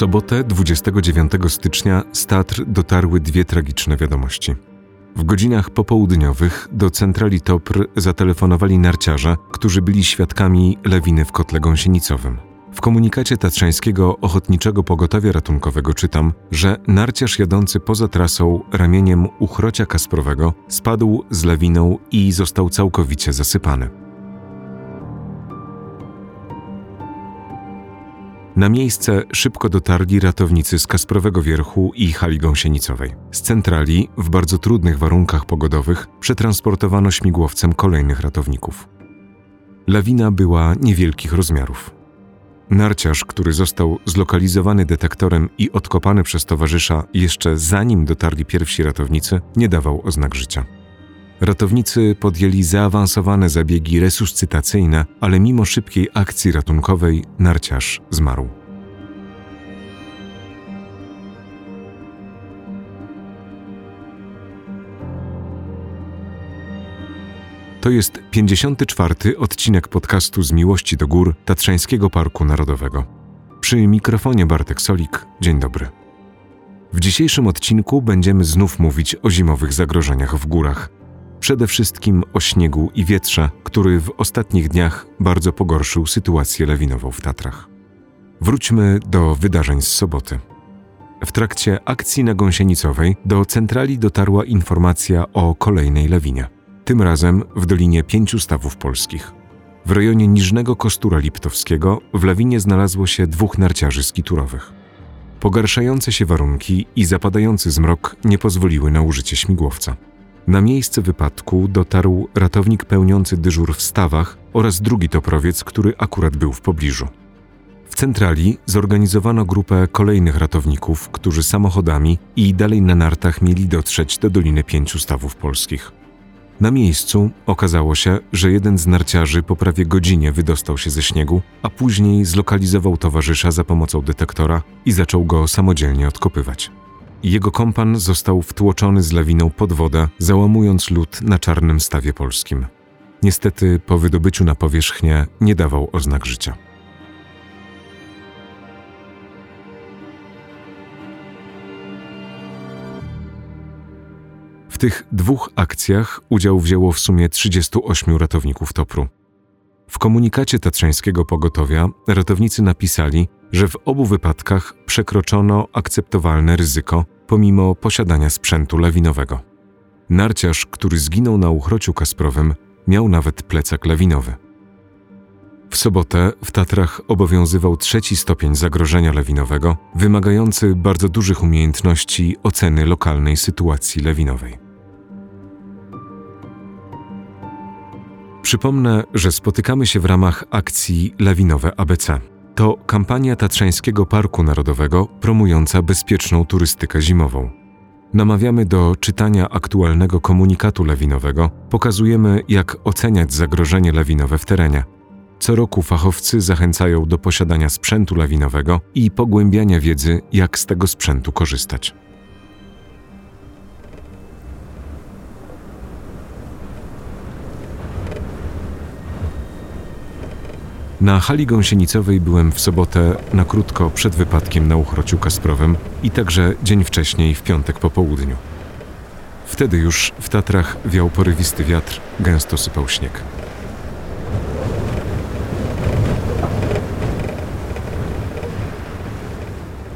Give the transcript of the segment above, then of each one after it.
Sobotę 29 stycznia z Tatr dotarły dwie tragiczne wiadomości. W godzinach popołudniowych do centrali TOPR zatelefonowali narciarze, którzy byli świadkami lawiny w kotle gąsienicowym. W komunikacie Tatrzańskiego Ochotniczego Pogotowia Ratunkowego czytam, że narciarz jadący poza trasą ramieniem uchrocia Kasprowego spadł z lawiną i został całkowicie zasypany. Na miejsce szybko dotarli ratownicy z Kasprowego Wierchu i hali gąsienicowej. Z centrali, w bardzo trudnych warunkach pogodowych, przetransportowano śmigłowcem kolejnych ratowników. Lawina była niewielkich rozmiarów. Narciarz, który został zlokalizowany detektorem i odkopany przez towarzysza jeszcze zanim dotarli pierwsi ratownicy, nie dawał oznak życia. Ratownicy podjęli zaawansowane zabiegi resuscytacyjne, ale mimo szybkiej akcji ratunkowej narciarz zmarł. To jest 54. odcinek podcastu z Miłości do Gór Tatrzańskiego Parku Narodowego. Przy mikrofonie Bartek Solik. Dzień dobry. W dzisiejszym odcinku będziemy znów mówić o zimowych zagrożeniach w górach. Przede wszystkim o śniegu i wietrze, który w ostatnich dniach bardzo pogorszył sytuację lawinową w Tatrach. Wróćmy do wydarzeń z soboty. W trakcie akcji na Gąsienicowej do centrali dotarła informacja o kolejnej lawinie – tym razem w Dolinie Pięciu Stawów Polskich. W rejonie Niżnego Kostura Liptowskiego w lawinie znalazło się dwóch narciarzy skiturowych. Pogarszające się warunki i zapadający zmrok nie pozwoliły na użycie śmigłowca. Na miejsce wypadku dotarł ratownik pełniący dyżur w stawach oraz drugi toprowiec, który akurat był w pobliżu. W centrali zorganizowano grupę kolejnych ratowników, którzy samochodami i dalej na nartach mieli dotrzeć do Doliny Pięciu Stawów Polskich. Na miejscu okazało się, że jeden z narciarzy po prawie godzinie wydostał się ze śniegu, a później zlokalizował towarzysza za pomocą detektora i zaczął go samodzielnie odkopywać. Jego kompan został wtłoczony z lawiną pod wodę, załamując lód na czarnym stawie polskim. Niestety po wydobyciu na powierzchnię nie dawał oznak życia. tych dwóch akcjach udział wzięło w sumie 38 ratowników Topru. W komunikacie tatrzańskiego pogotowia ratownicy napisali, że w obu wypadkach przekroczono akceptowalne ryzyko pomimo posiadania sprzętu lawinowego. Narciarz, który zginął na uchrociu Kasprowym, miał nawet plecak lawinowy. W sobotę w Tatrach obowiązywał trzeci stopień zagrożenia lawinowego, wymagający bardzo dużych umiejętności oceny lokalnej sytuacji lawinowej. Przypomnę, że spotykamy się w ramach akcji Lawinowe ABC. To kampania Tatrzańskiego Parku Narodowego promująca bezpieczną turystykę zimową. Namawiamy do czytania aktualnego komunikatu lawinowego, pokazujemy, jak oceniać zagrożenie lawinowe w terenie. Co roku fachowcy zachęcają do posiadania sprzętu lawinowego i pogłębiania wiedzy, jak z tego sprzętu korzystać. Na hali gąsienicowej byłem w sobotę na krótko przed wypadkiem na Uchrociu Kasprowym i także dzień wcześniej w piątek po południu. Wtedy już w Tatrach wiał porywisty wiatr, gęsto sypał śnieg.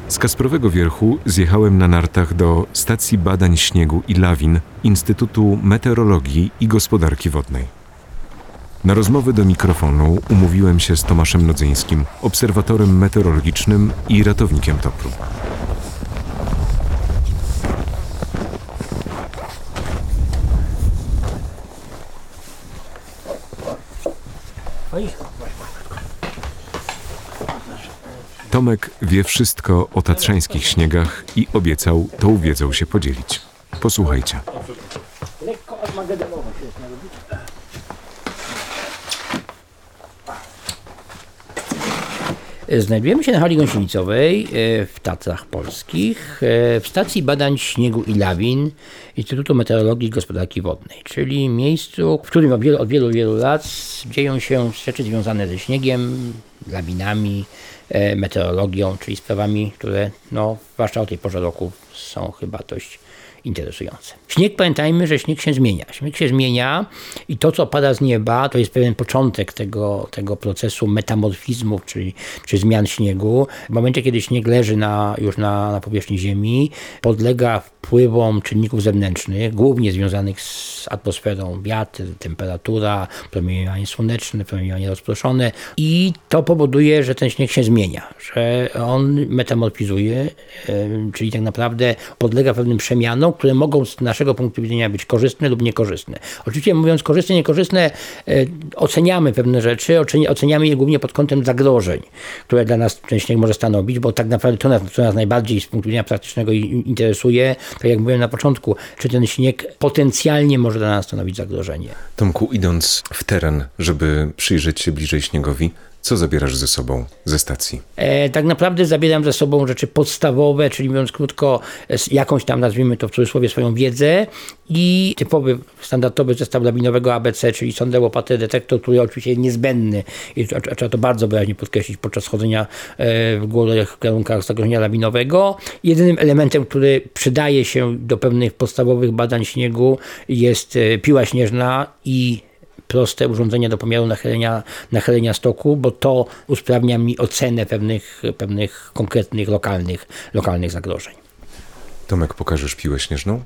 Z Kasprowego Wierchu zjechałem na nartach do Stacji Badań Śniegu i Lawin Instytutu Meteorologii i Gospodarki Wodnej. Na rozmowy do mikrofonu umówiłem się z Tomaszem Nodzyńskim, obserwatorem meteorologicznym i ratownikiem Topru. Tomek wie wszystko o tatrzańskich śniegach i obiecał tą wiedzą się podzielić. Posłuchajcie. Znajdujemy się na hali gąsienicowej e, w Tatrach Polskich e, w stacji badań śniegu i lawin Instytutu Meteorologii i Gospodarki Wodnej, czyli miejscu, w którym od wielu, od wielu, wielu lat dzieją się rzeczy związane ze śniegiem, lawinami, e, meteorologią, czyli sprawami, które no, zwłaszcza o tej porze roku są chyba dość interesujące. Śnieg, pamiętajmy, że śnieg się zmienia. Śnieg się zmienia i to, co pada z nieba, to jest pewien początek tego, tego procesu metamorfizmów, czyli, czy zmian śniegu. W momencie, kiedy śnieg leży na, już na, na powierzchni Ziemi, podlega wpływom czynników zewnętrznych, głównie związanych z atmosferą, wiatr, temperatura, promieniowanie słoneczne, promieniowanie rozproszone i to powoduje, że ten śnieg się zmienia, że on metamorfizuje, czyli tak naprawdę podlega pewnym przemianom, które mogą z naszego punktu widzenia być korzystne lub niekorzystne. Oczywiście mówiąc korzystne, niekorzystne, e, oceniamy pewne rzeczy, oceniamy je głównie pod kątem zagrożeń, które dla nas śnieg może stanowić, bo tak naprawdę to nas, co nas najbardziej z punktu widzenia praktycznego interesuje, tak jak mówiłem na początku, czy ten śnieg potencjalnie może dla nas stanowić zagrożenie. Tomku, idąc w teren, żeby przyjrzeć się bliżej śniegowi, co zabierasz ze sobą ze stacji? E, tak naprawdę zabieram ze sobą rzeczy podstawowe, czyli mówiąc krótko, jakąś tam, nazwijmy to w cudzysłowie, swoją wiedzę i typowy, standardowy zestaw lawinowego ABC, czyli sondę, łopatę, detektor, który oczywiście jest niezbędny i trzeba to bardzo wyraźnie podkreślić podczas chodzenia e, w górnych kierunkach zagrożenia lawinowego. Jedynym elementem, który przydaje się do pewnych podstawowych badań śniegu jest e, piła śnieżna i proste urządzenia do pomiaru nachylenia, nachylenia stoku, bo to usprawnia mi ocenę pewnych, pewnych konkretnych, lokalnych, lokalnych zagrożeń. Tomek, pokażesz piłę śnieżną?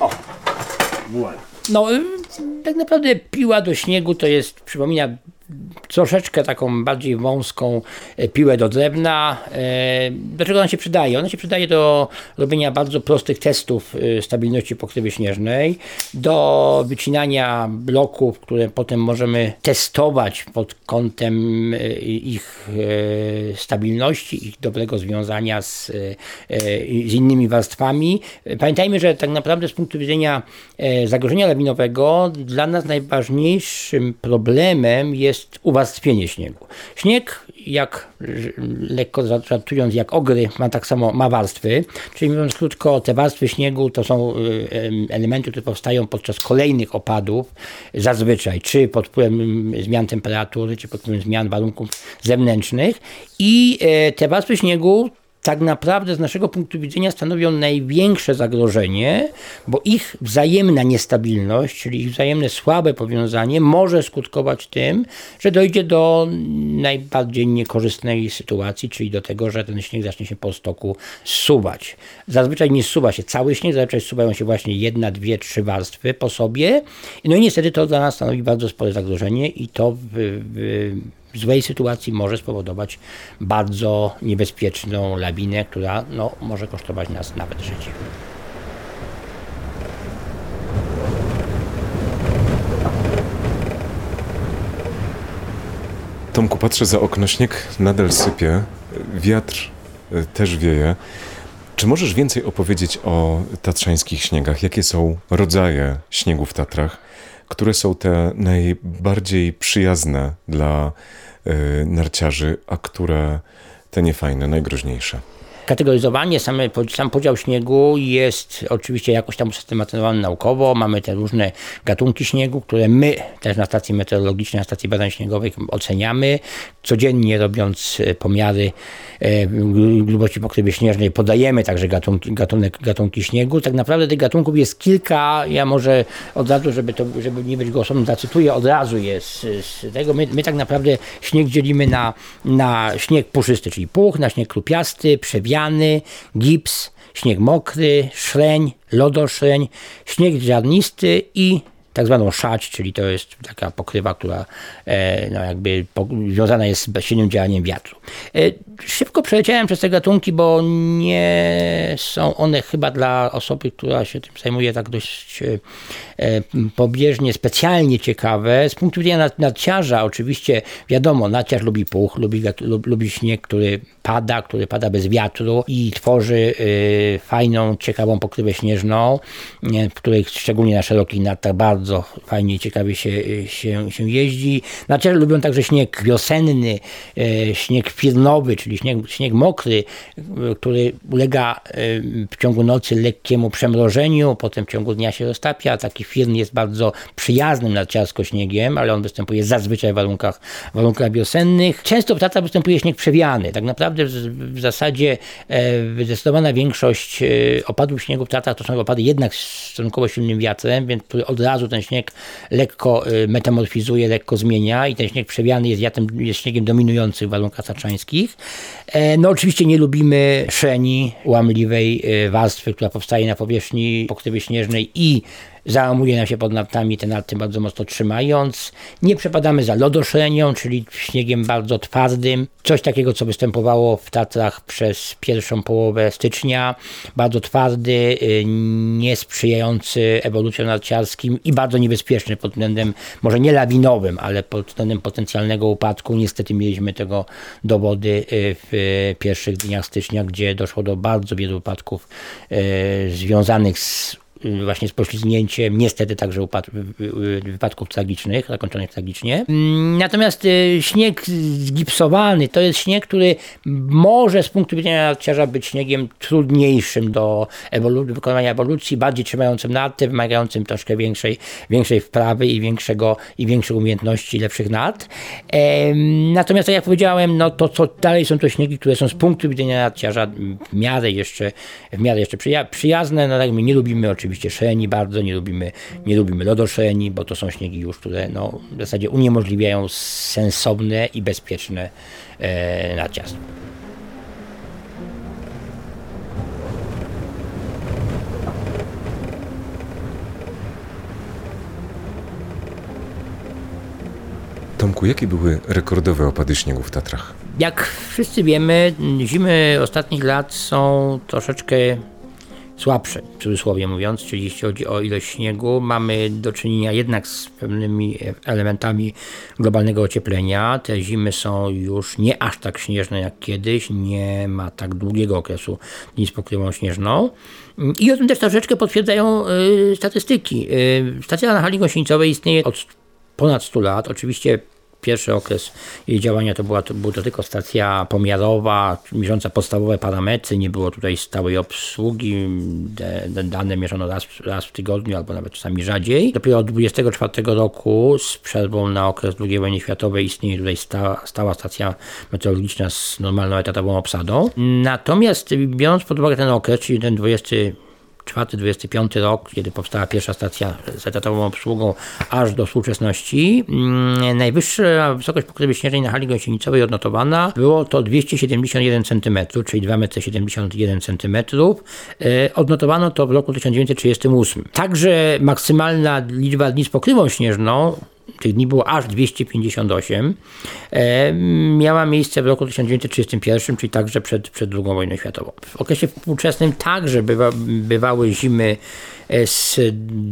O, No, tak naprawdę piła do śniegu to jest, przypomina troszeczkę taką bardziej wąską e, piłę do drewna. E, do czego ona się przydaje? Ona się przydaje do robienia bardzo prostych testów e, stabilności pokrywy śnieżnej, do wycinania bloków, które potem możemy testować pod kątem ich stabilności, ich dobrego związania z, z innymi warstwami. Pamiętajmy, że tak naprawdę z punktu widzenia zagrożenia lawinowego dla nas najważniejszym problemem jest uwarstwienie śniegu. Śnieg, jak lekko żartując, jak ogry, ma tak samo ma warstwy, czyli mówiąc krótko, te warstwy śniegu to są y, elementy, które powstają podczas kolejnych opadów, zazwyczaj, czy pod wpływem zmian temperatury, czy pod wpływem zmian warunków zewnętrznych i e, te warstwy śniegu tak naprawdę z naszego punktu widzenia stanowią największe zagrożenie, bo ich wzajemna niestabilność, czyli ich wzajemne słabe powiązanie może skutkować tym, że dojdzie do najbardziej niekorzystnej sytuacji, czyli do tego, że ten śnieg zacznie się po stoku zsuwać. Zazwyczaj nie zsuwa się cały śnieg, zazwyczaj zsuwają się właśnie jedna, dwie, trzy warstwy po sobie. No i niestety to dla nas stanowi bardzo spore zagrożenie i to w w złej sytuacji może spowodować bardzo niebezpieczną lawinę, która no, może kosztować nas nawet życie. Tomku, patrzę za okno, śnieg nadal sypie, wiatr e, też wieje. Czy możesz więcej opowiedzieć o tatrzańskich śniegach? Jakie są rodzaje śniegu w Tatrach? Które są te najbardziej przyjazne dla narciarzy, a które te niefajne, najgroźniejsze? Kategoryzowanie, same, sam podział śniegu jest oczywiście jakoś tam usystematyzowany naukowo. Mamy te różne gatunki śniegu, które my też na stacji meteorologicznej, na stacji badań śniegowych oceniamy. Codziennie robiąc e, pomiary e, grubości pokrywy śnieżnej podajemy także gatunki, gatunek, gatunki śniegu. Tak naprawdę tych gatunków jest kilka. Ja może od razu, żeby, to, żeby nie być głosowym, zacytuję od razu jest z tego. My, my tak naprawdę śnieg dzielimy na, na śnieg puszysty, czyli puch, na śnieg krupiasty, gips, śnieg mokry, szreń, lodoszreń, śnieg ziarnisty i tak zwaną szać, czyli to jest taka pokrywa, która e, no jakby związana jest z bezsilnym działaniem wiatru. E, szybko przeleciałem przez te gatunki, bo nie są one chyba dla osoby, która się tym zajmuje tak dość e, pobieżnie, specjalnie ciekawe. Z punktu widzenia nadciarza oczywiście wiadomo, nadciarz lubi puch, lubi, lubi śnieg, który pada, który pada bez wiatru i tworzy fajną, ciekawą pokrywę śnieżną, w której szczególnie na szerokich nadtach bardzo bardzo fajnie i ciekawie się, się, się jeździ. Narciarze lubią także śnieg wiosenny, e, śnieg firnowy, czyli śnieg, śnieg mokry, który ulega w ciągu nocy lekkiemu przemrożeniu, potem w ciągu dnia się roztapia. Taki firn jest bardzo przyjaznym narciarsko śniegiem, ale on występuje zazwyczaj w warunkach, warunkach wiosennych. Często w Tatrach występuje śnieg przewiany. Tak naprawdę w, w zasadzie e, zdecydowana większość e, opadów śniegu w Tatrach to są opady jednak z stosunkowo silnym wiatrem, więc od razu ten śnieg lekko e, metamorfizuje, lekko zmienia i ten śnieg przewiany jest, wiatrem, jest śniegiem dominującym w warunkach tatrzańskich. No oczywiście nie lubimy szeni, łamliwej warstwy, która powstaje na powierzchni pokrywy śnieżnej i załamuje nam się pod nartami, te narty bardzo mocno trzymając. Nie przepadamy za lodoszrenią, czyli śniegiem bardzo twardym. Coś takiego, co występowało w Tatrach przez pierwszą połowę stycznia. Bardzo twardy, y, niesprzyjający ewolucjom narciarskim i bardzo niebezpieczny pod względem, może nie lawinowym, ale pod względem potencjalnego upadku. Niestety mieliśmy tego dowody y, w pierwszych dniach stycznia, gdzie doszło do bardzo wielu upadków y, związanych z właśnie z poślizgnięciem, niestety także wypadków tragicznych, zakończonych tragicznie. Mm, natomiast y, śnieg zgipsowany to jest śnieg, który może z punktu widzenia narciarza być śniegiem trudniejszym do ewolu wykonania ewolucji, bardziej trzymającym narty, wymagającym troszkę większej, większej wprawy i większego i większych umiejętności, lepszych nart. Natomiast tak jak powiedziałem, no to co dalej są to śniegi, które są z punktu widzenia narciarza w miarę jeszcze, w miarę jeszcze przyjazne, no tak my nie lubimy oczywiście oczywiście szeni bardzo, nie lubimy, nie lubimy lodoszeni, bo to są śniegi już, które no, w zasadzie uniemożliwiają sensowne i bezpieczne e. Tomku, jakie były rekordowe opady śniegu w Tatrach? Jak wszyscy wiemy, zimy ostatnich lat są troszeczkę słabsze, w cudzysłowie mówiąc, czyli jeśli chodzi o ilość śniegu. Mamy do czynienia jednak z pewnymi elementami globalnego ocieplenia. Te zimy są już nie aż tak śnieżne jak kiedyś, nie ma tak długiego okresu dni z pokrywą śnieżną. I o tym też troszeczkę potwierdzają y, statystyki. Y, stacja na hali gąsienicowej istnieje od ponad 100 lat. Oczywiście Pierwszy okres jej działania to była to, była to tylko stacja pomiarowa, mierząca podstawowe parametry, nie było tutaj stałej obsługi, dane mierzono raz, raz w tygodniu albo nawet czasami rzadziej. Dopiero od 24 roku z przerwą na okres II wojny światowej istnieje tutaj stała stacja meteorologiczna z normalną etatową obsadą. Natomiast biorąc pod uwagę ten okres, czyli ten 20 24-25 rok, kiedy powstała pierwsza stacja z etatową obsługą aż do współczesności. Mm, najwyższa wysokość pokrywy śnieżnej na hali gąsienicowej odnotowana było to 271 cm, czyli 2,71 m cm. Odnotowano to w roku 1938. Także maksymalna liczba dni z pokrywą śnieżną tych dni było aż 258, e, miała miejsce w roku 1931, czyli także przed, przed II wojną światową. W okresie współczesnym także bywa, bywały zimy e, z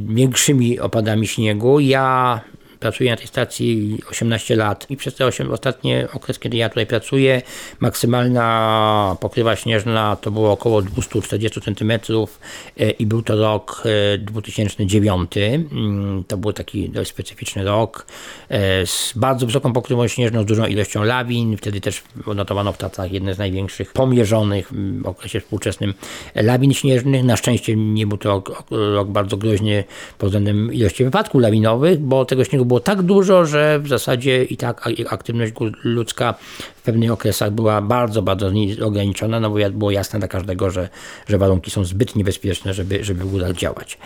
większymi opadami śniegu. Ja pracuję na tej stacji 18 lat i przez te 8, ostatnie okres, kiedy ja tutaj pracuję, maksymalna pokrywa śnieżna to było około 240 cm e, i był to rok 2009. E, mm, to był taki dość specyficzny rok e, z bardzo wysoką pokrywą śnieżną, z dużą ilością lawin. Wtedy też odnotowano w Tatrach jedne z największych pomierzonych w okresie współczesnym lawin śnieżnych. Na szczęście nie był to rok, rok bardzo groźny pod względem ilości wypadków lawinowych, bo tego śniegu było było tak dużo, że w zasadzie i tak aktywność ludzka w pewnych okresach była bardzo, bardzo ograniczona, no bo było jasne dla każdego, że, że warunki są zbyt niebezpieczne, żeby, żeby ogóle działać.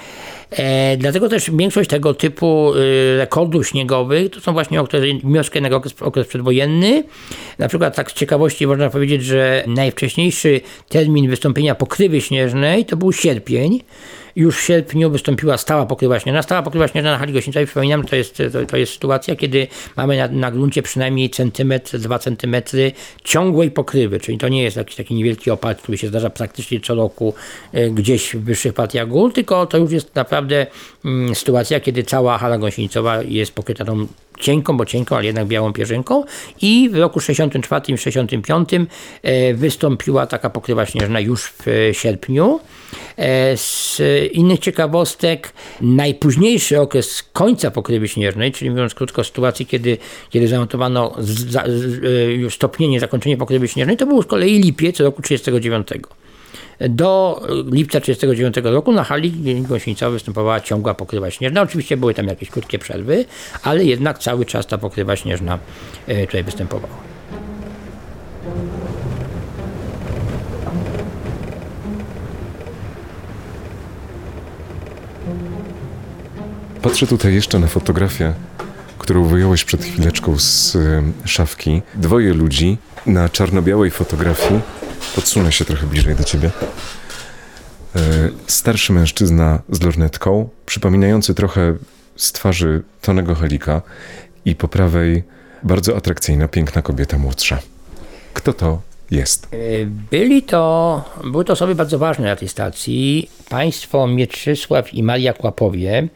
E, dlatego też większość tego typu y, rekordów śniegowych to są właśnie okresy, wnioski na okres, okres przedwojenny. Na przykład tak z ciekawości można powiedzieć, że najwcześniejszy termin wystąpienia pokrywy śnieżnej to był sierpień, już w sierpniu wystąpiła stała pokrywa śnieżna. Stała pokrywa śnieżna na hali gościńcowej, przypominam, to jest, to, to, jest sytuacja, kiedy mamy na, na gruncie przynajmniej centymetr, dwa centymetry ciągłej pokrywy, czyli to nie jest jakiś taki niewielki opad, który się zdarza praktycznie co roku e, gdzieś w wyższych partiach gór, tylko to już jest naprawdę mm, sytuacja, kiedy cała hala gąsienica jest pokryta tą cienką, bo cienką, ale jednak białą pierzynką i w roku 64 i 65 e, wystąpiła taka pokrywa śnieżna już w sierpniu. E, z innych ciekawostek, najpóźniejszy okres końca pokrywy śnieżnej, czyli mówiąc krótko, sytuacji, kiedy, kiedy zanotowano stopnienie, zakończenie pokrywy śnieżnej, to był z kolei lipiec roku 1939. Do lipca 1939 roku na hali gąsienica występowała ciągła pokrywa śnieżna. Oczywiście były tam jakieś krótkie przerwy, ale jednak cały czas ta pokrywa śnieżna e, tutaj występowała. Patrzę tutaj jeszcze na fotografię, którą wyjąłeś przed chwileczką z e, szafki. Dwoje ludzi na czarno-białej fotografii Podsunę się trochę bliżej do ciebie. E, starszy mężczyzna z lornetką, przypominający trochę z twarzy Tonego Helika i po prawej bardzo atrakcyjna, piękna kobieta młodsza. Kto to jest? E, byli to, były to osoby bardzo ważne na tej stacji. Państwo Mieczysław i Maria Kłapowie,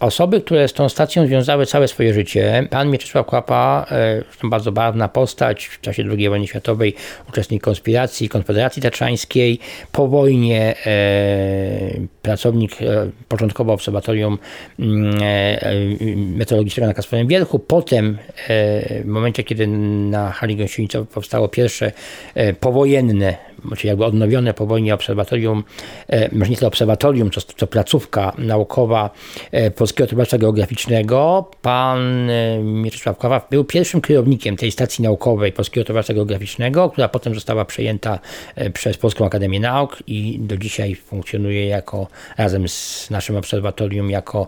Osoby, które z tą stacją związały całe swoje życie. Pan Mieczysław Kłapa, zresztą bardzo barwna postać, w czasie II wojny światowej uczestnik konspiracji Konfederacji Tatrzańskiej. Po wojnie e, pracownik e, początkowo obserwatorium mm, e, meteorologicznego na Kasprowym Wierchu. Potem w momencie, kiedy na hali gąsienicowej powstało pierwsze powojenne czyli jakby odnowione po wojnie obserwatorium, e, może nie tyle obserwatorium, co placówka naukowa e, Polskiego Towarzystwa Geograficznego. Pan e, Mieczysław Kława był pierwszym kierownikiem tej stacji naukowej Polskiego Towarzystwa Geograficznego, która potem została przejęta przez Polską Akademię Nauk i do dzisiaj funkcjonuje jako razem z naszym obserwatorium jako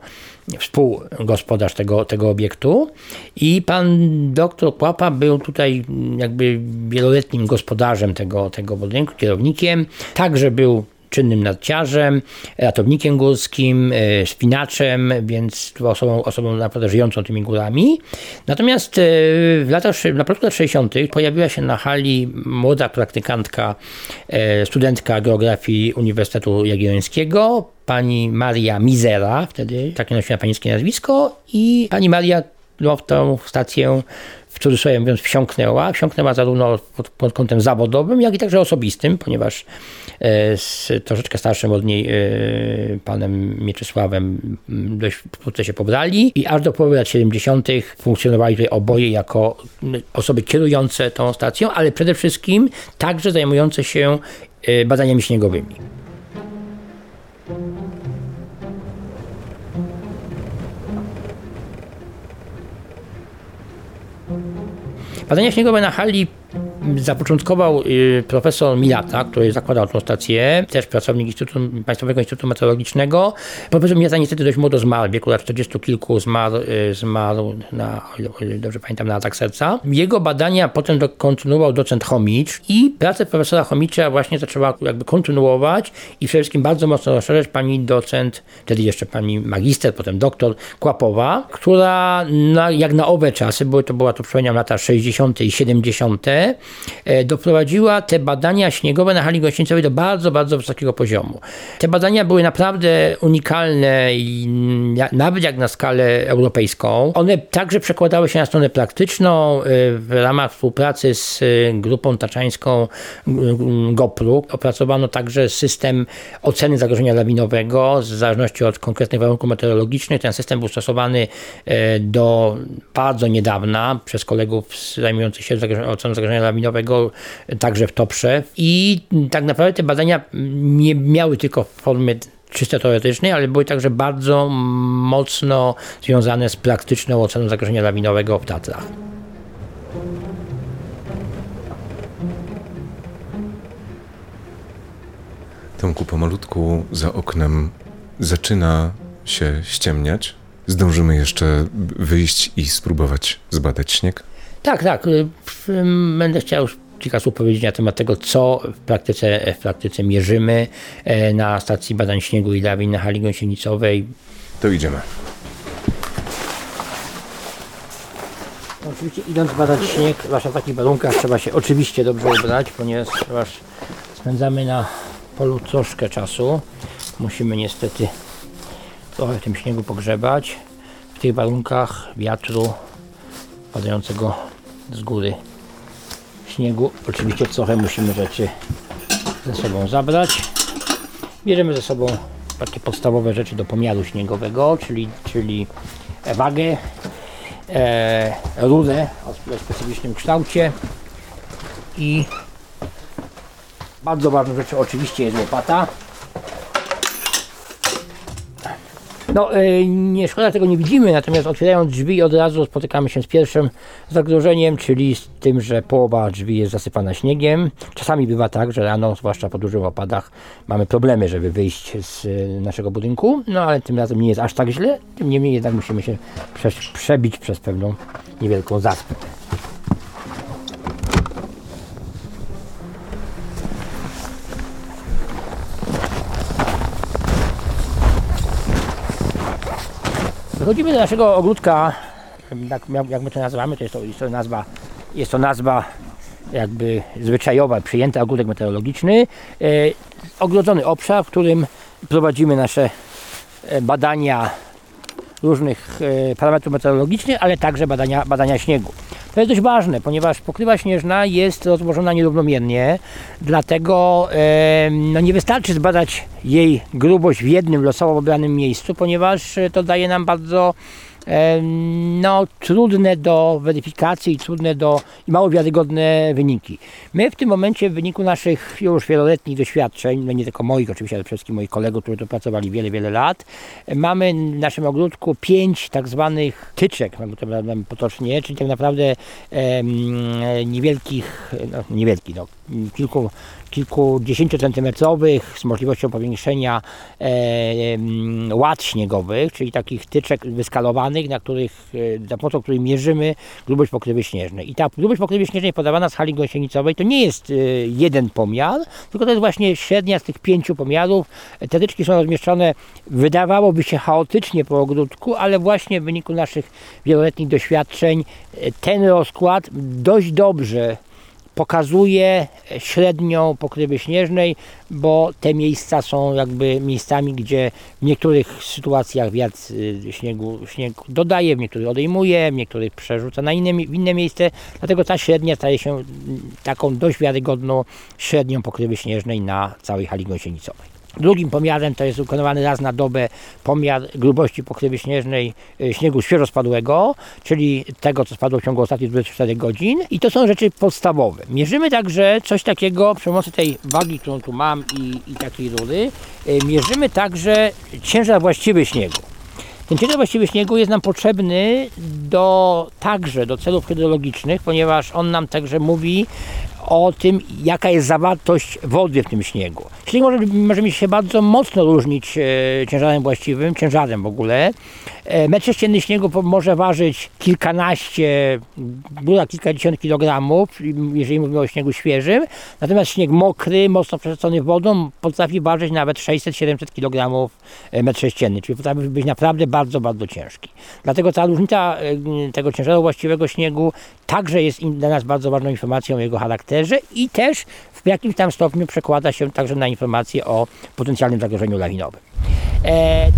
współgospodarz tego, tego obiektu. I pan doktor Kłapa był tutaj jakby wieloletnim gospodarzem tego, tego budynku, kierownikiem. Także był czynnym nadciarzem, ratownikiem górskim, e, spinaczem, więc osobą, osobą naprawdę żyjącą tymi górami. Natomiast e, w latach, na początku lat 60. pojawiła się na hali młoda praktykantka, e, studentka geografii Uniwersytetu Jagiellońskiego, pani Maria Mizera, wtedy takie nosiła pańskie nazwisko i pani Maria no, w tą stację w cudzysłowie mówiąc, wsiąknęła. Wsiąknęła zarówno pod, pod kątem zawodowym, jak i także osobistym, ponieważ z troszeczkę starszym od niej e, panem Mieczysławem dość wkrótce się pobrali i aż do połowy lat 70. funkcjonowali tutaj oboje jako osoby kierujące tą stacją, ale przede wszystkim także zajmujące się e, badaniami śniegowymi. Badania śniegowe na hali zapoczątkował y, profesor Milata, który zakładał tę stację, też pracownik Instytutu, Państwowego Instytutu Meteorologicznego. Profesor Milata niestety dość młodo zmarł, w wieku lat 40 kilku zmarł, y, zmarł na, dobrze pamiętam, na atak serca. Jego badania potem kontynuował docent Chomicz i pracę profesora Chomicza właśnie zaczęła jakby kontynuować i przede wszystkim bardzo mocno rozszerzać pani docent, wtedy jeszcze pani magister, potem doktor Kłapowa, która na, jak na owe czasy, bo to była to przypominam lata 60. i 70., E, doprowadziła te badania śniegowe na hali gościńcowej do bardzo, bardzo wysokiego poziomu. Te badania były naprawdę unikalne i nawet jak na skalę europejską. One także przekładały się na stronę praktyczną e, w ramach współpracy z e, grupą taczańską GoPru. Opracowano także system oceny zagrożenia lawinowego w zależności od konkretnych warunków meteorologicznych. Ten system był stosowany do bardzo niedawna przez kolegów zajmujących się oceną zagrożenia lawinowego także w Toprze. I tak naprawdę te badania nie miały tylko formy czysto teoretycznej, ale były także bardzo mocno związane z praktyczną oceną zagrożenia lawinowego w Tatrach. Tomku, pomalutku za oknem zaczyna się ściemniać. Zdążymy jeszcze wyjść i spróbować zbadać śnieg? Tak, tak. Y, będę chciał już kilka słów powiedzieć na temat tego, co w praktyce, w praktyce mierzymy e, na stacji badań śniegu i lawin na hali gąsienicowej. To idziemy. Oczywiście idąc badać śnieg, zwłaszcza w takich warunkach, trzeba się oczywiście dobrze ubrać, ponieważ spędzamy na polu troszkę czasu. Musimy niestety trochę w tym śniegu pogrzebać. W tych warunkach wiatru padającego z góry śniegu. Oczywiście trochę musimy rzeczy ze sobą zabrać. Bierzemy ze sobą takie podstawowe rzeczy do pomiaru śniegowego, czyli, czyli wagę, e, rurę o specyficznym kształcie i bardzo ważną rzeczą oczywiście jest łopata. No, e, nie szkoda tego nie widzimy, natomiast otwierając drzwi od razu spotykamy się z pierwszym zagrożeniem, czyli z tym, że połowa drzwi jest zasypana śniegiem. Czasami bywa tak, że rano, zwłaszcza po dużych opadach, mamy problemy, żeby wyjść z e, naszego budynku, no ale tym razem nie jest aż tak źle, tym niemniej jednak musimy się prze przebić przez pewną niewielką zaspę. Wychodzimy do naszego ogródka, jak, jak my to nazywamy, to jest to, jest to nazwa, jest to nazwa jakby zwyczajowa, przyjęta ogródek meteorologiczny. E, ogrodzony obszar, w którym prowadzimy nasze e, badania różnych e, parametrów meteorologicznych, ale także badania, badania śniegu. To jest dość ważne, ponieważ pokrywa śnieżna jest rozłożona nierównomiernie, dlatego e, no nie wystarczy zbadać jej grubość w jednym losowo wybranym miejscu, ponieważ to daje nam bardzo no, trudne do weryfikacji i trudne do i mało wiarygodne wyniki. My w tym momencie w wyniku naszych już wieloletnich doświadczeń, no nie tylko moich oczywiście, ale przede wszystkim moich kolegów, którzy tu pracowali wiele, wiele lat, mamy w naszym ogródku pięć tak zwanych tyczek, to potocznie, czyli tak naprawdę niewielkich, no, niewielkich, no, kilku kilkudziesięciocentymetrowych z możliwością powiększenia e, ład śniegowych, czyli takich tyczek wyskalowanych, na których, e, za pomocą których mierzymy grubość pokrywy śnieżnej. I ta grubość pokrywy śnieżnej podawana z hali gąsienicowej to nie jest e, jeden pomiar, tylko to jest właśnie średnia z tych pięciu pomiarów. Te tyczki są rozmieszczone, wydawałoby się chaotycznie po ogródku, ale właśnie w wyniku naszych wieloletnich doświadczeń e, ten rozkład dość dobrze pokazuje średnią pokrywy śnieżnej, bo te miejsca są jakby miejscami, gdzie w niektórych sytuacjach wiatr y, śniegu, śnieg dodaje, w niektórych odejmuje, w niektórych przerzuca na inne, inne miejsce, dlatego ta średnia staje się taką dość wiarygodną średnią pokrywy śnieżnej na całej hali gąsienicowej. Drugim pomiarem to jest wykonywany raz na dobę pomiar grubości pokrywy śnieżnej y, śniegu świeżo spadłego, czyli tego, co spadło w ciągu ostatnich 24 godzin. I to są rzeczy podstawowe. Mierzymy także coś takiego przy pomocy tej wagi, którą tu mam i, i takiej rury. Y, mierzymy także ciężar właściwy śniegu. Ten ciężar właściwy śniegu jest nam potrzebny do, także do celów hydrologicznych, ponieważ on nam także mówi o tym, jaka jest zawartość wody w tym śniegu. Śnieg może, może się bardzo mocno różnić e, ciężarem właściwym, ciężarem w ogóle. E, metr sześcienny śniegu może ważyć kilkanaście, góra kilkadziesiąt kilogramów, jeżeli mówimy o śniegu świeżym. Natomiast śnieg mokry, mocno przesycony wodą potrafi ważyć nawet 600-700 kg e, metr sześcienny, czyli potrafi być naprawdę bardzo, bardzo ciężki. Dlatego ta różnica e, tego ciężaru właściwego śniegu także jest dla nas bardzo ważną informacją o jego charakterze i też w jakimś tam stopniu przekłada się także na informacje o potencjalnym zagrożeniu lawinowym.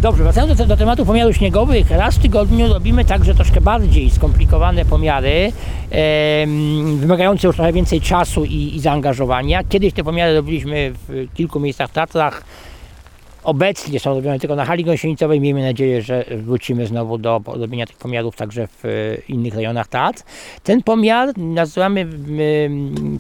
Dobrze, wracając do, do tematu pomiarów śniegowych, raz w tygodniu robimy także troszkę bardziej skomplikowane pomiary, wymagające już trochę więcej czasu i, i zaangażowania. Kiedyś te pomiary robiliśmy w kilku miejscach w Tatrach, obecnie są robione tylko na hali gąsienicowej. Miejmy nadzieję, że wrócimy znowu do robienia tych pomiarów także w e, innych rejonach Tatr. Ten pomiar nazywamy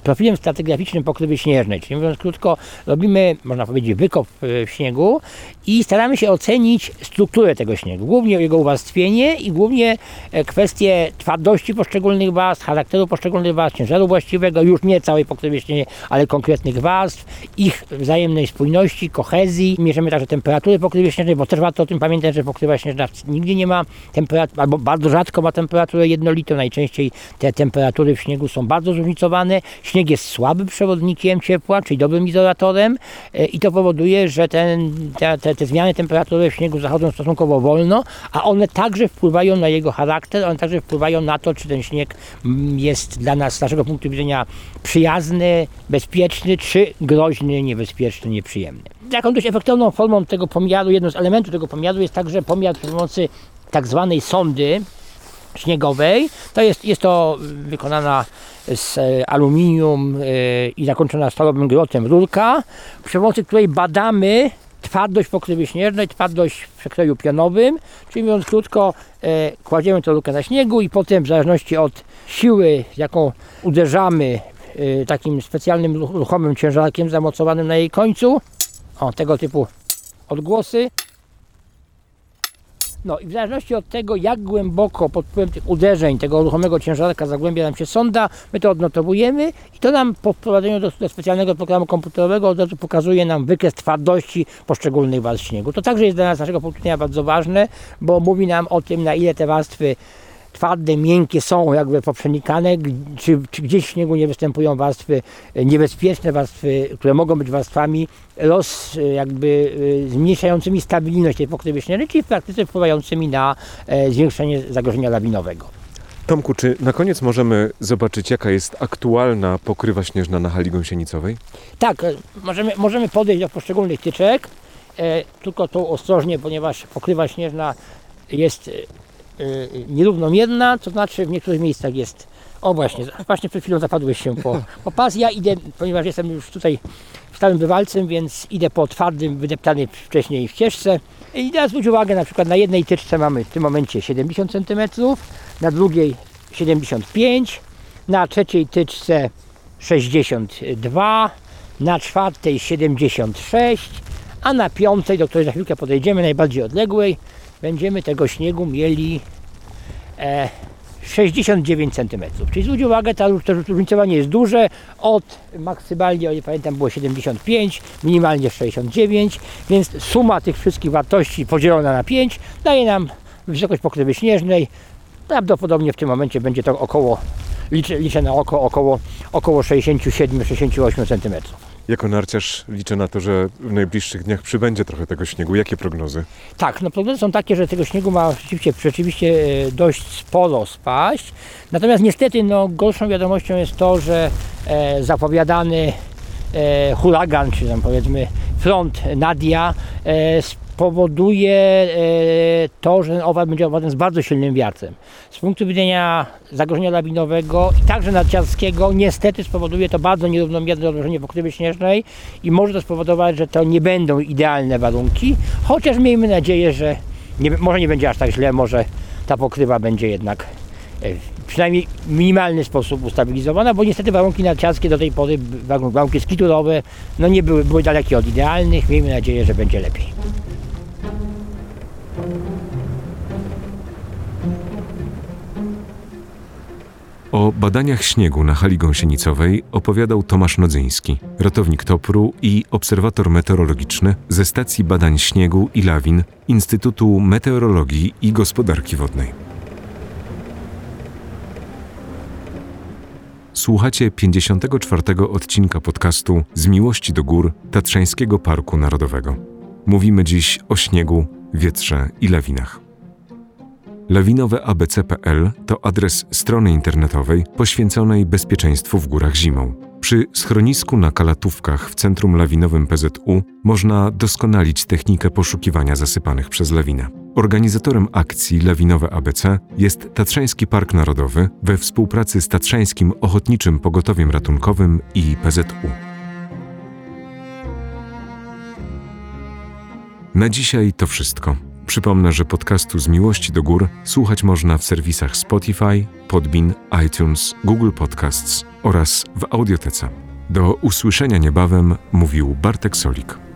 profilem stratygraficznym pokrywy śnieżnej, czyli mówiąc krótko, robimy, można powiedzieć, wykop e, w śniegu i staramy się ocenić strukturę tego śniegu, głównie jego uwarstwienie i głównie e, kwestie twardości poszczególnych warstw, charakteru poszczególnych warstw, ciężaru właściwego, już nie całej pokrywy śnieżnej, ale konkretnych warstw, ich wzajemnej spójności, kohezji. Mierzymy także temperatury pokrywy śnieżnej, bo też warto o tym pamiętać, że pokrywa śnieżna nigdzie nie ma temperatury, albo bardzo rzadko ma temperaturę jednolitą. Najczęściej te temperatury w śniegu są bardzo zróżnicowane. Śnieg jest słabym przewodnikiem ciepła, czyli dobrym izolatorem e, i to powoduje, że ten, te, te, te zmiany temperatury w śniegu zachodzą stosunkowo wolno, a one także wpływają na jego charakter, one także wpływają na to, czy ten śnieg mm, jest dla nas, z naszego punktu widzenia przyjazny, bezpieczny, czy groźny, niebezpieczny, nieprzyjemny taką dość efektywną formą tego pomiaru, jedną z elementów tego pomiaru jest także pomiar przy pomocy tak zwanej sondy, śniegowej. To jest, jest to wykonana z e, aluminium e, i zakończona stalowym grotem rurka, przy pomocy której badamy twardość pokrywy śnieżnej, twardość w przekroju pionowym, czyli mówiąc krótko, e, kładziemy tę rurkę na śniegu i potem w zależności od siły, jaką uderzamy takim specjalnym ruchomym ciężarkiem zamocowanym na jej końcu, o tego typu odgłosy, no i w zależności od tego, jak głęboko pod wpływem tych uderzeń tego ruchomego ciężarka zagłębia nam się sonda, my to odnotowujemy i to nam po wprowadzeniu do, do specjalnego programu komputerowego od razu pokazuje nam wykres twardości poszczególnych warstw śniegu. To także jest dla nas, naszego punktu widzenia bardzo ważne, bo mówi nam o tym, na ile te warstwy twarde, miękkie są jakby poprzenikane, czy, czy gdzieś w śniegu nie występują warstwy e, niebezpieczne, warstwy, które mogą być warstwami roz, e, jakby e, zmniejszającymi stabilność tej pokrywy śnieżnej, czyli w praktyce wpływającymi na zwiększenie zagrożenia lawinowego. Tomku, czy na koniec możemy zobaczyć, jaka jest aktualna pokrywa śnieżna na hali gąsienicowej? Tak, możemy, możemy podejść do poszczególnych tyczek, e, tylko to ostrożnie, ponieważ pokrywa śnieżna jest nierównomierna, to znaczy w niektórych miejscach jest o właśnie, właśnie przed chwilą zapadłeś się po, po pas. Ja idę, ponieważ jestem już tutaj stałym bywalcem, więc idę po twardym, wydeptanej wcześniej ścieżce. I teraz zwróć uwagę, na przykład na jednej tyczce mamy w tym momencie 70 cm, na drugiej 75, na trzeciej tyczce 62, na czwartej 76, a na piątej, do której za chwilkę podejdziemy, najbardziej odległej, będziemy tego śniegu mieli e, 69 cm. Czyli zwróć uwagę, ta, to różnicowanie jest duże. Od maksymalnie, o nie pamiętam, było 75, minimalnie 69, więc suma tych wszystkich wartości podzielona na 5 daje nam wysokość pokrywy śnieżnej. Prawdopodobnie w tym momencie będzie to około, liczę, liczę na oko, około, około 67-68 cm. Jako narciarz liczę na to, że w najbliższych dniach przybędzie trochę tego śniegu. Jakie prognozy? Tak, no prognozy są takie, że tego śniegu ma rzeczywiście, rzeczywiście e, dość sporo spaść. Natomiast niestety no, gorszą wiadomością jest to, że e, zapowiadany e, huragan, czy tam powiedzmy front Nadia e, powoduje e, to, że ten owad będzie owadem z bardzo silnym wiatrem. Z punktu widzenia zagrożenia lawinowego i także nadciarskiego niestety spowoduje to bardzo nierównomierne odłożenie pokrywy śnieżnej i może to spowodować, że to nie będą idealne warunki, chociaż miejmy nadzieję, że nie, może nie będzie aż tak źle, może ta pokrywa będzie jednak e, przynajmniej w minimalny sposób ustabilizowana, bo niestety warunki narciarskie do tej pory, warunki skiturowe, no nie były, były dalekie od idealnych. Miejmy nadzieję, że będzie lepiej. O badaniach śniegu na hali gąsienicowej opowiadał Tomasz Nodzyński, ratownik Topru i obserwator meteorologiczny ze Stacji Badań Śniegu i Lawin Instytutu Meteorologii i Gospodarki Wodnej. Słuchacie 54. odcinka podcastu Z miłości do gór Tatrzańskiego Parku Narodowego. Mówimy dziś o śniegu, wietrze i lawinach. Lawinowe ABC.pl to adres strony internetowej poświęconej bezpieczeństwu w górach zimą. Przy schronisku na Kalatówkach w centrum lawinowym PZU można doskonalić technikę poszukiwania zasypanych przez lawinę. Organizatorem akcji Lawinowe ABC jest Tatrzański Park Narodowy we współpracy z Tatrzańskim Ochotniczym Pogotowiem Ratunkowym i PZU. Na dzisiaj to wszystko. Przypomnę, że podcastu z miłości do gór słuchać można w serwisach Spotify, Podbean, iTunes, Google Podcasts oraz w audiotece. Do usłyszenia niebawem mówił Bartek Solik.